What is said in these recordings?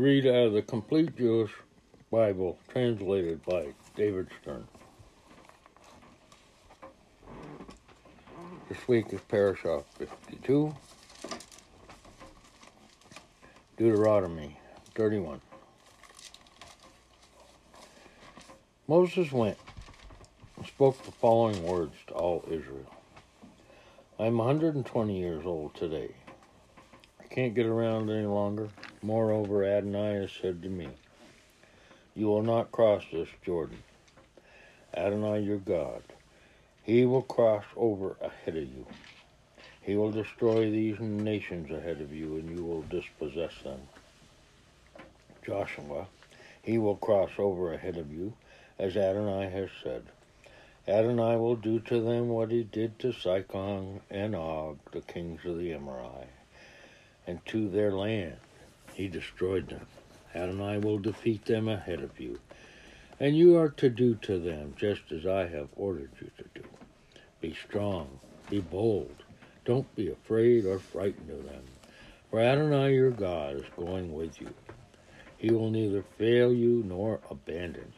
Read out of the Complete Jewish Bible, translated by David Stern. This week is Parashah 52, Deuteronomy 31. Moses went and spoke the following words to all Israel. I am 120 years old today. I can't get around any longer. Moreover, Adonai said to me, You will not cross this Jordan. Adonai your God, he will cross over ahead of you. He will destroy these nations ahead of you, and you will dispossess them. Joshua, he will cross over ahead of you, as Adonai has said. Adonai will do to them what he did to Sihon and Og, the kings of the Amorite, and to their land he destroyed them. Adonai will defeat them ahead of you, and you are to do to them just as I have ordered you to do. Be strong, be bold, don't be afraid or frightened of them, for Adonai your God is going with you. He will neither fail you nor abandon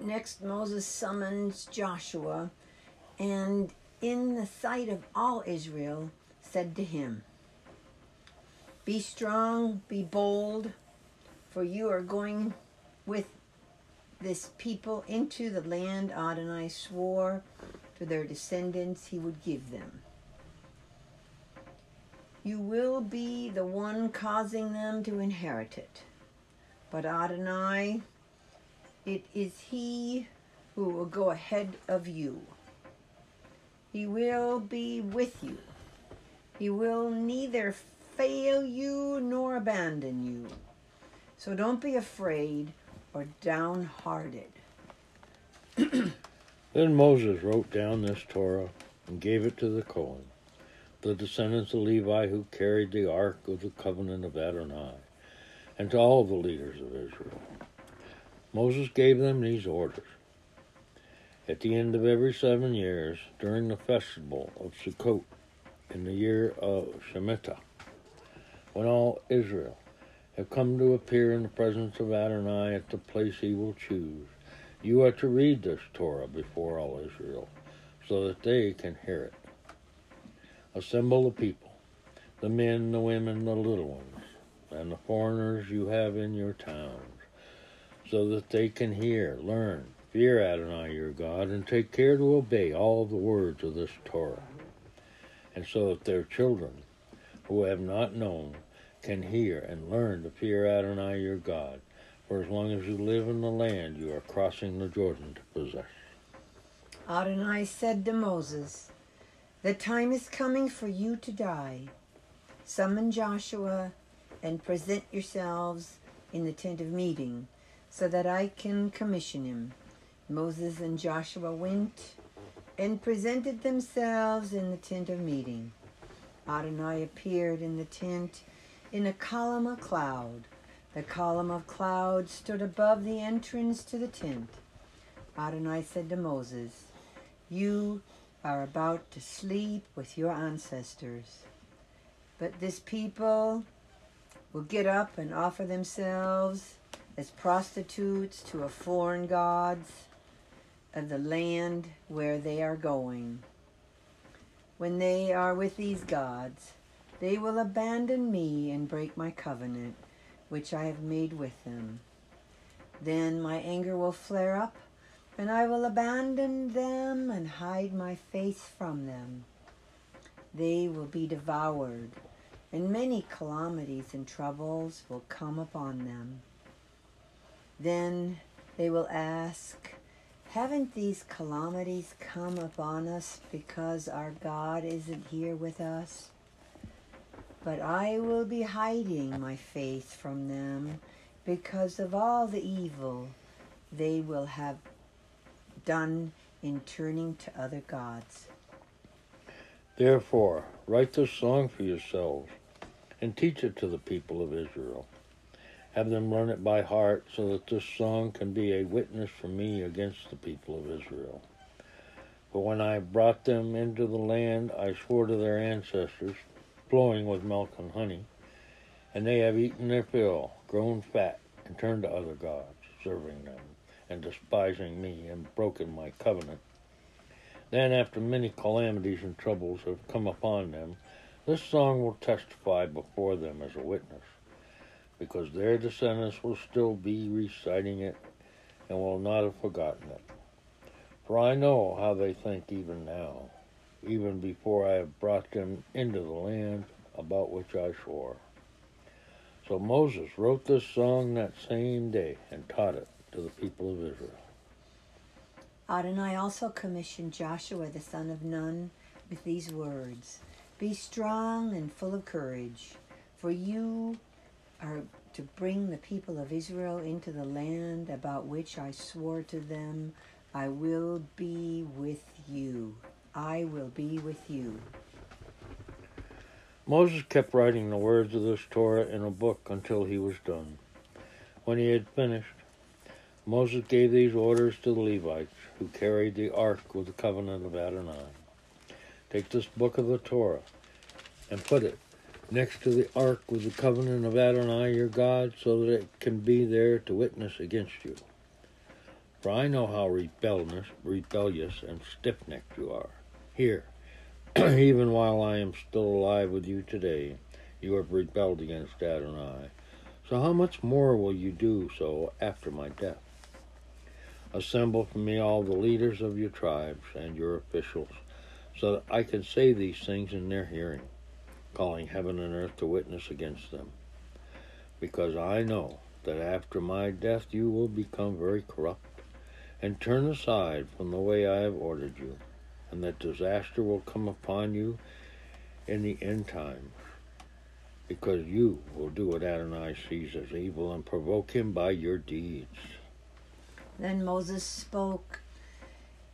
you. Next, Moses summons Joshua, and in the sight of all Israel, said to him, Be strong, be bold, for you are going with this people into the land Adonai swore to their descendants he would give them. You will be the one causing them to inherit it. But Adonai, it is He who will go ahead of you. He will be with you. He will neither fail you nor abandon you. So don't be afraid or downhearted. then Moses wrote down this Torah and gave it to the Cohen the descendants of Levi who carried the ark of the covenant of Adonai, and to all the leaders of Israel. Moses gave them these orders. At the end of every seven years, during the festival of Sukkot, in the year of Shemitah, when all Israel have come to appear in the presence of Adonai at the place he will choose, you are to read this Torah before all Israel, so that they can hear it. Assemble the people, the men, the women, the little ones, and the foreigners you have in your towns, so that they can hear, learn, fear Adonai your God, and take care to obey all the words of this Torah, and so that their children, who have not known, can hear and learn to fear Adonai your God, for as long as you live in the land you are crossing the Jordan to possess. Adonai said to Moses, the time is coming for you to die. Summon Joshua and present yourselves in the tent of meeting so that I can commission him. Moses and Joshua went and presented themselves in the tent of meeting. Adonai appeared in the tent in a column of cloud. The column of cloud stood above the entrance to the tent. Adonai said to Moses, You are about to sleep with your ancestors. But this people will get up and offer themselves as prostitutes to a foreign gods of the land where they are going. When they are with these gods, they will abandon me and break my covenant, which I have made with them. Then my anger will flare up and I will abandon them and hide my face from them. They will be devoured, and many calamities and troubles will come upon them. Then they will ask, Haven't these calamities come upon us because our God isn't here with us? But I will be hiding my face from them because of all the evil they will have done in turning to other gods. Therefore, write this song for yourselves and teach it to the people of Israel. Have them learn it by heart so that this song can be a witness for me against the people of Israel. For when I brought them into the land I swore to their ancestors, flowing with milk and honey, and they have eaten their fill, grown fat, and turned to other gods, serving them, and despising me, and broken my covenant. Then, after many calamities and troubles have come upon them, this song will testify before them as a witness, because their descendants will still be reciting it and will not have forgotten it. For I know how they think even now, even before I have brought them into the land about which I swore. So Moses wrote this song that same day and taught it to the people of Israel. Adonai also commissioned Joshua the son of Nun with these words Be strong and full of courage, for you are to bring the people of Israel into the land about which I swore to them, I will be with you. I will be with you. Moses kept writing the words of this Torah in a book until he was done. When he had finished, Moses gave these orders to the Levites who carried the ark with the covenant of Adonai. Take this book of the Torah and put it next to the ark with the covenant of Adonai your God so that it can be there to witness against you. For I know how rebellious, rebellious and stiff-necked you are. Here, even while I am still alive with you today, you have rebelled against Adonai. So how much more will you do so after my death? Assemble for me all the leaders of your tribes and your officials, so that I can say these things in their hearing, calling heaven and earth to witness against them. Because I know that after my death you will become very corrupt, and turn aside from the way I have ordered you, and that disaster will come upon you in the end times. Because you will do what Adonai sees as evil and provoke him by your deeds. Then Moses spoke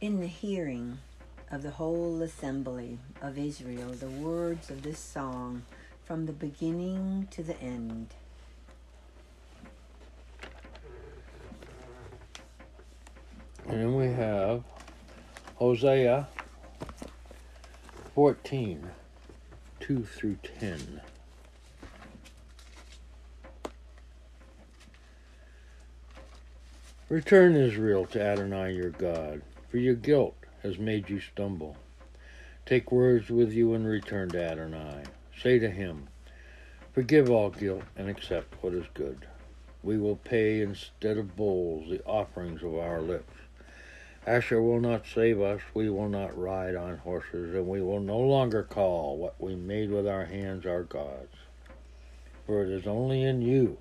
in the hearing of the whole assembly of Israel the words of this song from the beginning to the end. And we have Hosea 14, 2 through 10. Return, Israel, to Adonai your God, for your guilt has made you stumble. Take words with you and return to Adonai. Say to him, Forgive all guilt and accept what is good. We will pay instead of bulls the offerings of our lips. Asher will not save us, we will not ride on horses, and we will no longer call what we made with our hands our gods. For it is only in you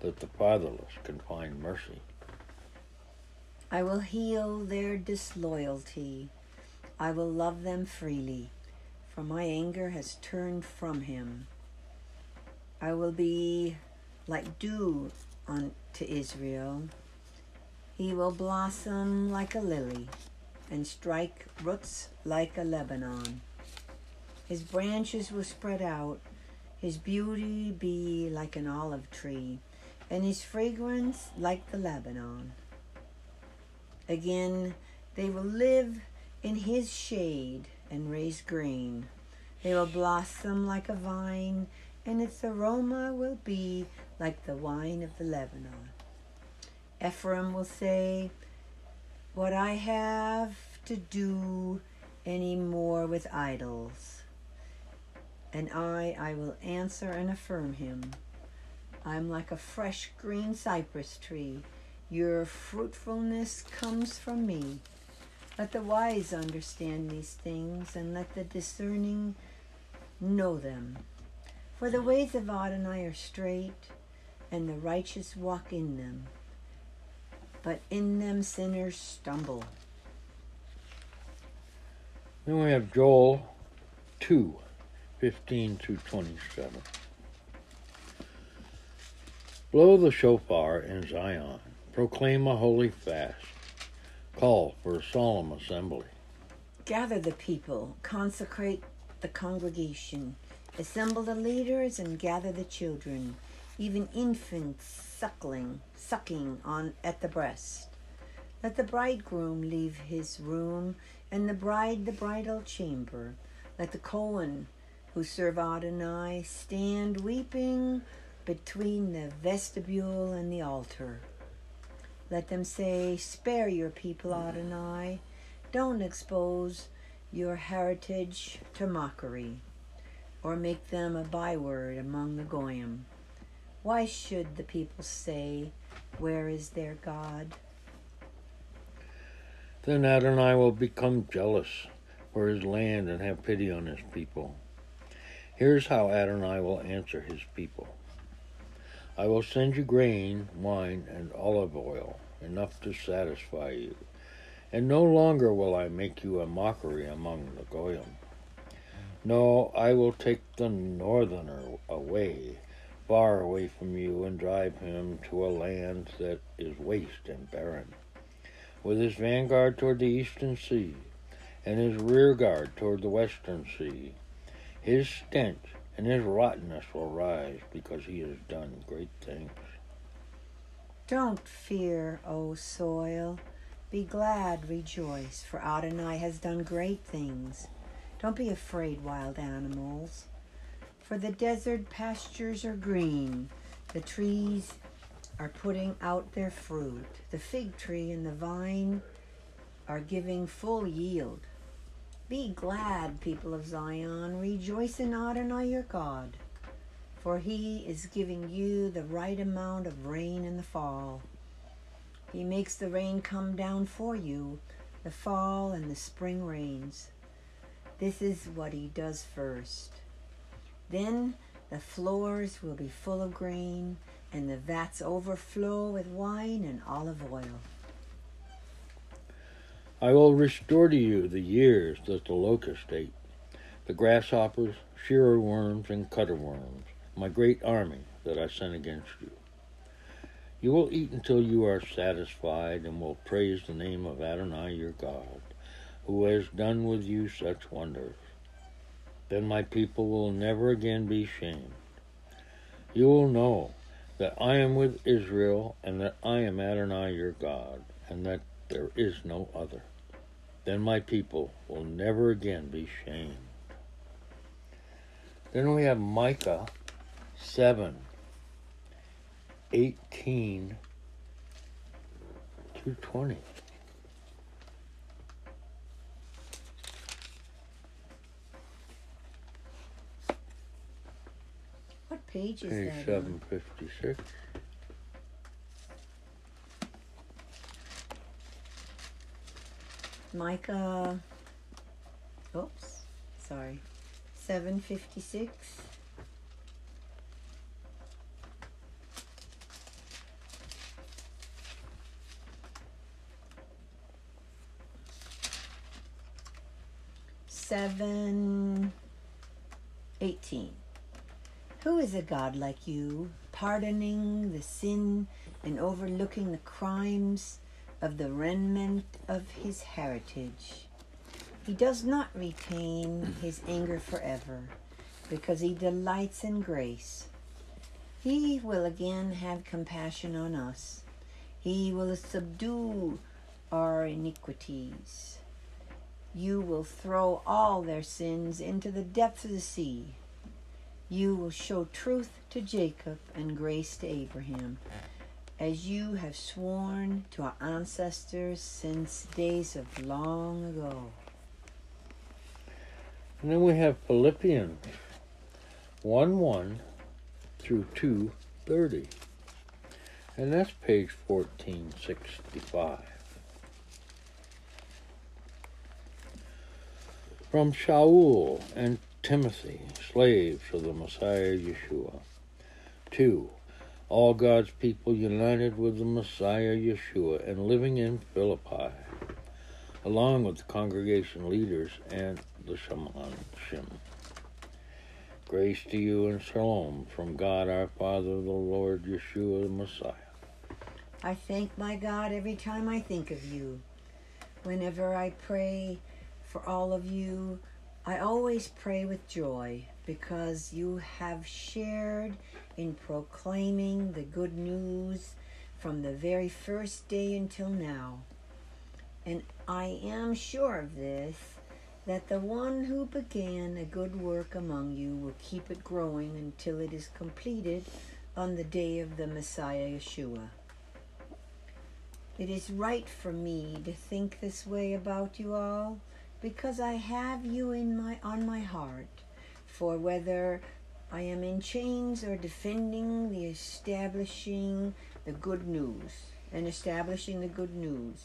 that the fatherless can find mercy. I will heal their disloyalty. I will love them freely, for my anger has turned from him. I will be like dew unto Israel. He will blossom like a lily and strike roots like a Lebanon. His branches will spread out, his beauty be like an olive tree, and his fragrance like the Lebanon. Again, they will live in his shade and raise grain. They will blossom like a vine, and its aroma will be like the wine of the Lebanon. Ephraim will say, What I have to do any more with idols. And I, I will answer and affirm him. I'm like a fresh green cypress tree your fruitfulness comes from me. Let the wise understand these things, and let the discerning know them. For the ways of Adonai are straight, and the righteous walk in them. But in them sinners stumble. Then we have Joel 2 15 through 27. Blow the shofar in Zion Proclaim a holy fast. Call for a solemn assembly. Gather the people, consecrate the congregation, assemble the leaders, and gather the children, even infants suckling, sucking on at the breast. Let the bridegroom leave his room, and the bride the bridal chamber. Let the Cohen who serve Adonai stand weeping between the vestibule and the altar. Let them say, Spare your people, Adonai. Don't expose your heritage to mockery, or make them a byword among the Goyim. Why should the people say, Where is their God? Then Adonai will become jealous for his land and have pity on his people. Here's how Adonai will answer his people I will send you grain, wine, and olive oil, enough to satisfy you. And no longer will I make you a mockery among the Goyim. No, I will take the northerner away, far away from you, and drive him to a land that is waste and barren, with his vanguard toward the eastern sea, and his rear guard toward the western sea. His stench and his rottenness will rise, because he has done great things. Don't fear, O soil. Be glad, rejoice, for Adonai has done great things. Don't be afraid, wild animals, for the desert pastures are green. The trees are putting out their fruit. The fig tree and the vine are giving full yield. Be glad, people of Zion. Rejoice in Adonai your God, for he is giving you the right amount of rain in the fall. He makes the rain come down for you, the fall and the spring rains. This is what he does first. Then the floors will be full of grain, and the vats overflow with wine and olive oil. I will restore to you the years that the locust ate, the grasshoppers, shearer worms, and cutter worms, my great army that I sent against you. You will eat until you are satisfied and will praise the name of Adonai your God, who has done with you such wonders. Then my people will never again be shamed. You will know that I am with Israel and that I am Adonai your God, and that there is no other. Then my people will never again be shamed. Then we have Micah 7 18 to 20. What page is Page that? on? 756. Micah. Oops, sorry. 756. Seven eighteen. Who is a God like you, pardoning the sin and overlooking the crimes of the remnant of his heritage. He does not retain his anger forever, because he delights in grace. He will again have compassion on us. He will subdue our iniquities. You will throw all their sins into the depths of the sea. You will show truth to Jacob and grace to Abraham as you have sworn to our ancestors since days of long ago. And then we have Philippians 1 1 through 2 30. And that's page 1465. From Shaul and Timothy, slaves of the Messiah Yeshua. 2. All God's people united with the Messiah Yeshua and living in Philippi, along with the congregation leaders and the shammashim. Grace to you and shalom from God our Father, the Lord Yeshua the Messiah. I thank my God every time I think of you. Whenever I pray for all of you, I always pray with joy because you have shared in proclaiming the good news from the very first day until now. And I am sure of this that the one who began a good work among you will keep it growing until it is completed on the day of the Messiah Yeshua. It is right for me to think this way about you all because I have you in my on my heart for whether I am in chains or defending the establishing the good news and establishing the good news.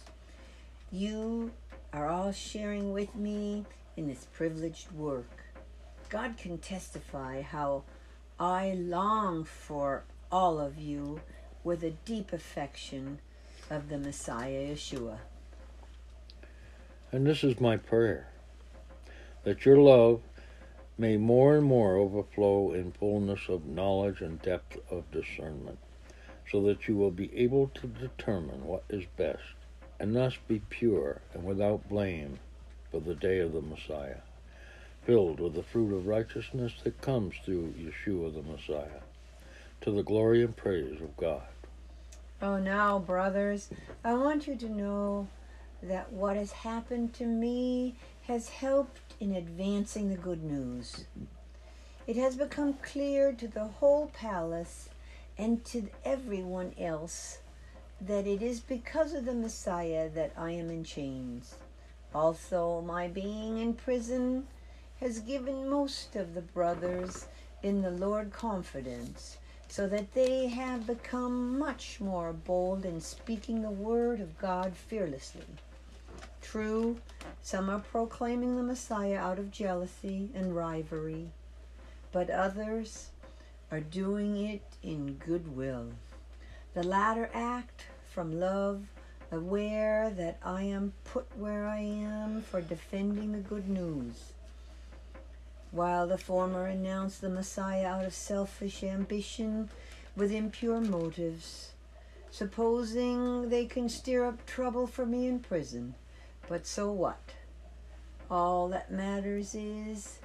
You are all sharing with me in this privileged work. God can testify how I long for all of you with a deep affection of the Messiah Yeshua. And this is my prayer that your love may more and more overflow in fullness of knowledge and depth of discernment, so that you will be able to determine what is best, and thus be pure and without blame for the day of the Messiah, filled with the fruit of righteousness that comes through Yeshua the Messiah, to the glory and praise of God. Oh, now, brothers, I want you to know that what has happened to me has helped in advancing the good news. It has become clear to the whole palace and to everyone else that it is because of the Messiah that I am in chains. Also, my being in prison has given most of the brothers in the Lord confidence so that they have become much more bold in speaking the word of God fearlessly. True, some are proclaiming the Messiah out of jealousy and rivalry, but others are doing it in goodwill. The latter act from love, aware that I am put where I am for defending the good news while the former announce the Messiah out of selfish ambition with impure motives, supposing they can stir up trouble for me in prison. But so what? All that matters is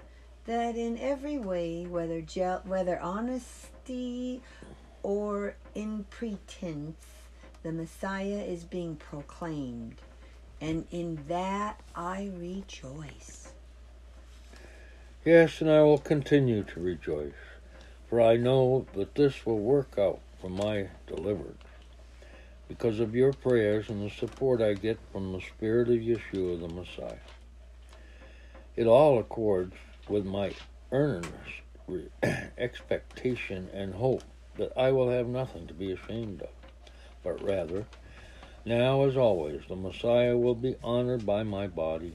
that in every way, whether je- whether honesty or in pretense, the Messiah is being proclaimed, and in that I rejoice. Yes, and I will continue to rejoice, for I know that this will work out for my deliverance, because of your prayers and the support I get from the Spirit of Yeshua the Messiah. It all accords with my earnest expectation and hope that I will have nothing to be ashamed of, but rather, now as always, the Messiah will be honored by my body,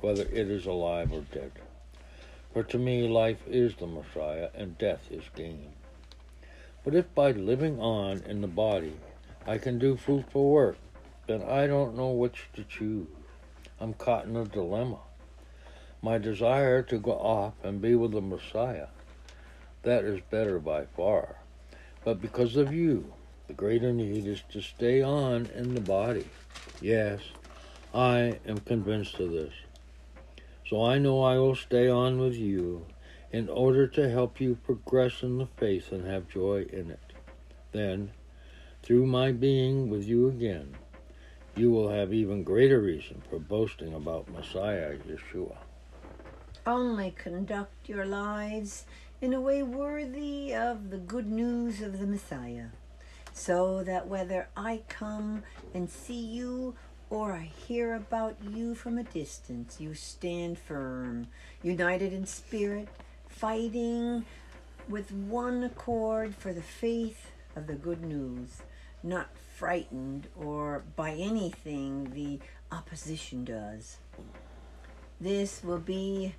whether it is alive or dead. For to me life is the Messiah, and death is gain. But if by living on in the body I can do fruitful work, then I don't know which to choose. I'm caught in a dilemma. My desire to go off and be with the Messiah, that is better by far. But because of you, the greater need is to stay on in the body. Yes, I am convinced of this. So I know I will stay on with you in order to help you progress in the faith and have joy in it. Then, through my being with you again, you will have even greater reason for boasting about Messiah Yeshua. Only conduct your lives in a way worthy of the good news of the Messiah, so that whether I come and see you or I hear about you from a distance, you stand firm, united in spirit, fighting with one accord for the faith of the good news, not frightened or by anything the opposition does. This will be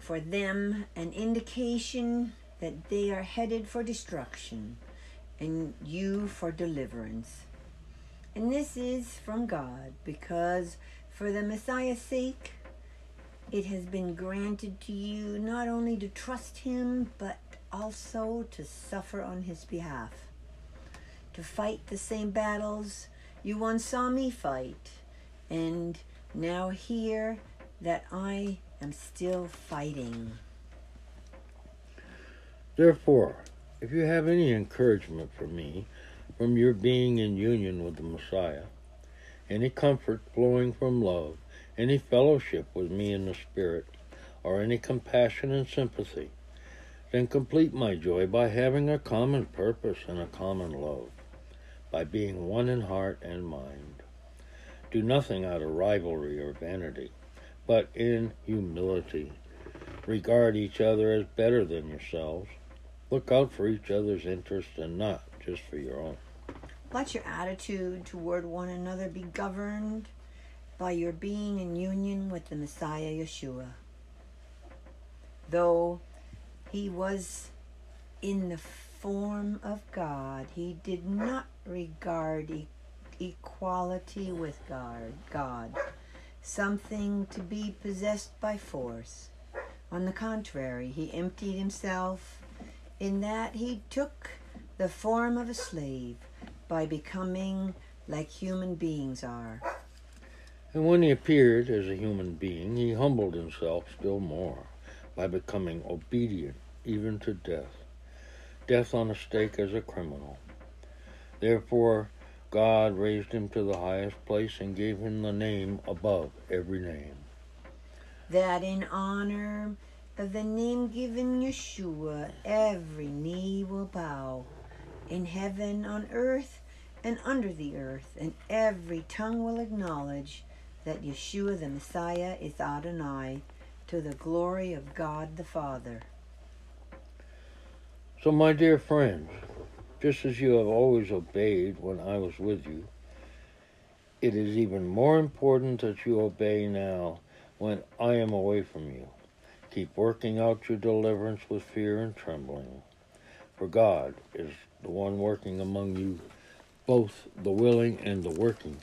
for them an indication that they are headed for destruction and you for deliverance. And this is from God, because for the Messiah's sake, it has been granted to you not only to trust Him, but also to suffer on His behalf, to fight the same battles you once saw me fight, and now hear that I am still fighting. Therefore, if you have any encouragement for me, from your being in union with the Messiah, any comfort flowing from love, any fellowship with me in the Spirit, or any compassion and sympathy, Then complete my joy by having a common purpose and a common love, by being one in heart and mind. Do nothing out of rivalry or vanity, but in humility. Regard each other as better than yourselves. Look out for each other's interests and not just for your own. Let your attitude toward one another be governed by your being in union with the Messiah Yeshua. Though he was in the form of God, he did not regard e- equality with God, God something to be possessed by force. On the contrary, he emptied himself in that he took the form of a slave by becoming like human beings are. And when he appeared as a human being, he humbled himself still more by becoming obedient even to death, death on a stake as a criminal. Therefore, God raised him to the highest place and gave him the name above every name. That in honor of the name given Yeshua, every knee will bow in heaven, on earth, and under the earth, and every tongue will acknowledge that Yeshua the Messiah is Adonai to the glory of God the Father. So, my dear friends, just as you have always obeyed when I was with you, it is even more important that you obey now when I am away from you. Keep working out your deliverance with fear and trembling, for God is the one working among you, both the willing and the working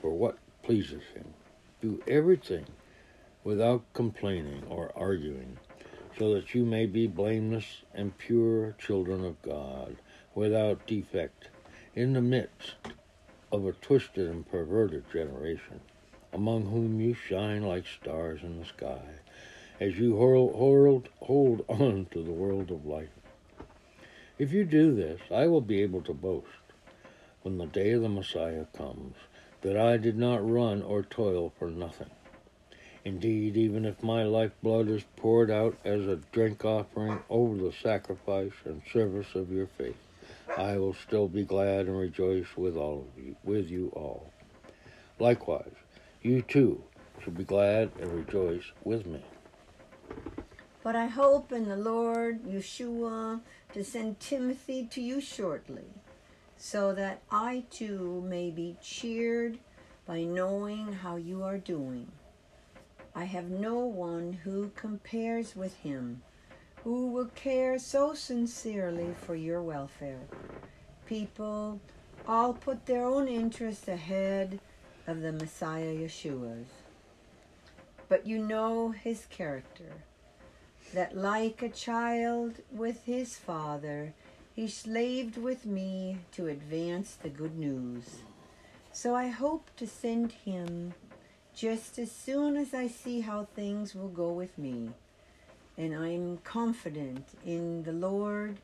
for what pleases Him. Do everything without complaining or arguing, so that you may be blameless and pure children of God, without defect, in the midst of a twisted and perverted generation, among whom you shine like stars in the sky, as you hold, hold on to the world of light. If you do this, I will be able to boast, when the day of the Messiah comes, that I did not run or toil for nothing. Indeed, even if my lifeblood is poured out as a drink offering over the sacrifice and service of your faith, I will still be glad and rejoice with all of you, with you all. Likewise, you too should be glad and rejoice with me. But I hope in the Lord Yeshua to send Timothy to you shortly, so that I too may be cheered by knowing how you are doing. I have no one who compares with him, who will care so sincerely for your welfare. People all put their own interests ahead of the Messiah Yeshua's. But you know his character, that like a child with his father, he slaved with me to advance the good news. So I hope to send him just as soon as I see how things will go with me. And I'm confident in the Lord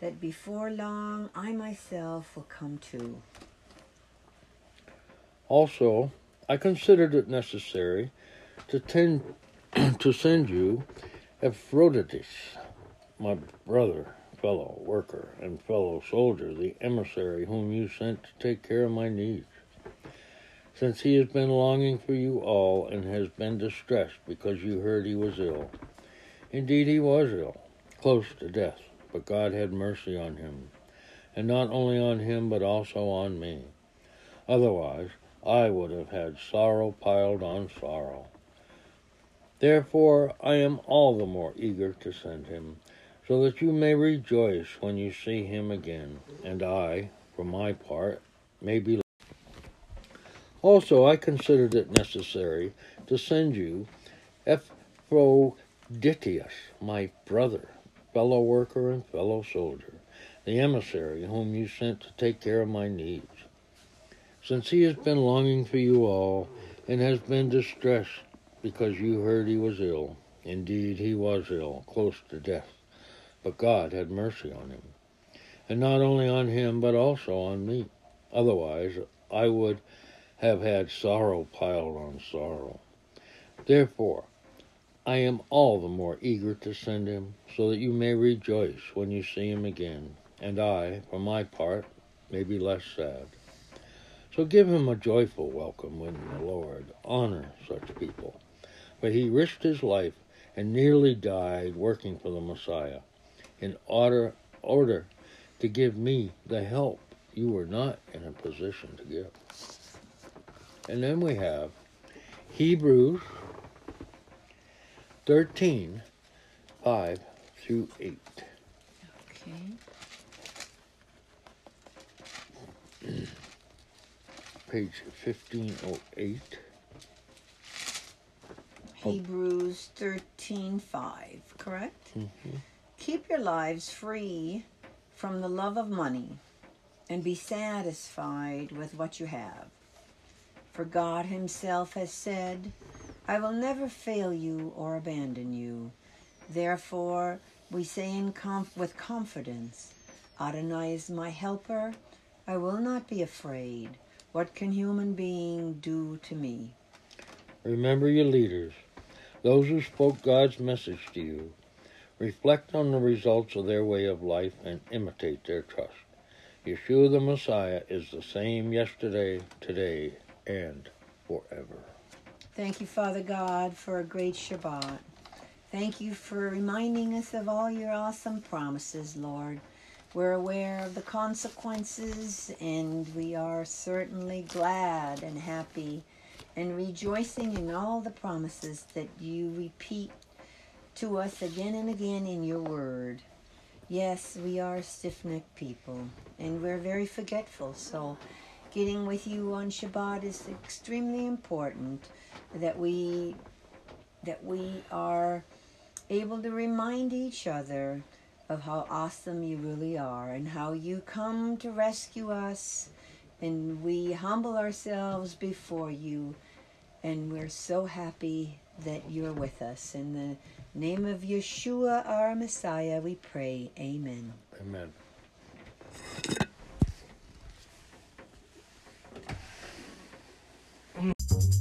that before long I myself will come too. Also, I considered it necessary to, tend, to send you Epaphroditus, my brother, fellow worker, and fellow soldier, the emissary whom you sent to take care of my needs since he has been longing for you all and has been distressed because you heard he was ill. Indeed, he was ill, close to death, but God had mercy on him, and not only on him, but also on me. Otherwise, I would have had sorrow piled on sorrow. Therefore, I am all the more eager to send him, so that you may rejoice when you see him again, and I, for my part, may be also, I considered it necessary to send you Epaphroditus, my brother, fellow worker, and fellow soldier, the emissary whom you sent to take care of my needs. Since he has been longing for you all, and has been distressed because you heard he was ill. Indeed, he was ill, close to death, but God had mercy on him. And not only on him, but also on me. Otherwise, I would have had sorrow piled on sorrow. Therefore, I am all the more eager to send him, so that you may rejoice when you see him again, and I, for my part, may be less sad. So give him a joyful welcome in the Lord. Honor such people. For he risked his life and nearly died working for the Messiah in order, order to give me the help you were not in a position to give. And then we have Hebrews 13, 5 through 8. Okay. Page 1508. Hebrews 13:5, correct? Mhm. Keep your lives free from the love of money and be satisfied with what you have. For God himself has said, I will never fail you or abandon you. Therefore, we say in conf- with confidence, Adonai is my helper. I will not be afraid. What can human being do to me? Remember your leaders, those who spoke God's message to you. Reflect on the results of their way of life and imitate their trust. Yeshua the Messiah is the same yesterday, today, and forever. Thank you, Father God, for a great Shabbat. Thank you for reminding us of all your awesome promises, Lord. We're aware of the consequences, and we are certainly glad and happy and rejoicing in all the promises that you repeat to us again and again in your word. Yes, we are stiff necked people, and we're very forgetful, so getting with you on Shabbat is extremely important that we that we are able to remind each other of how awesome you really are and how you come to rescue us. And we humble ourselves before you and we're so happy that you're with us. In the name of Yeshua our Messiah we pray. Amen. Amen. Mm.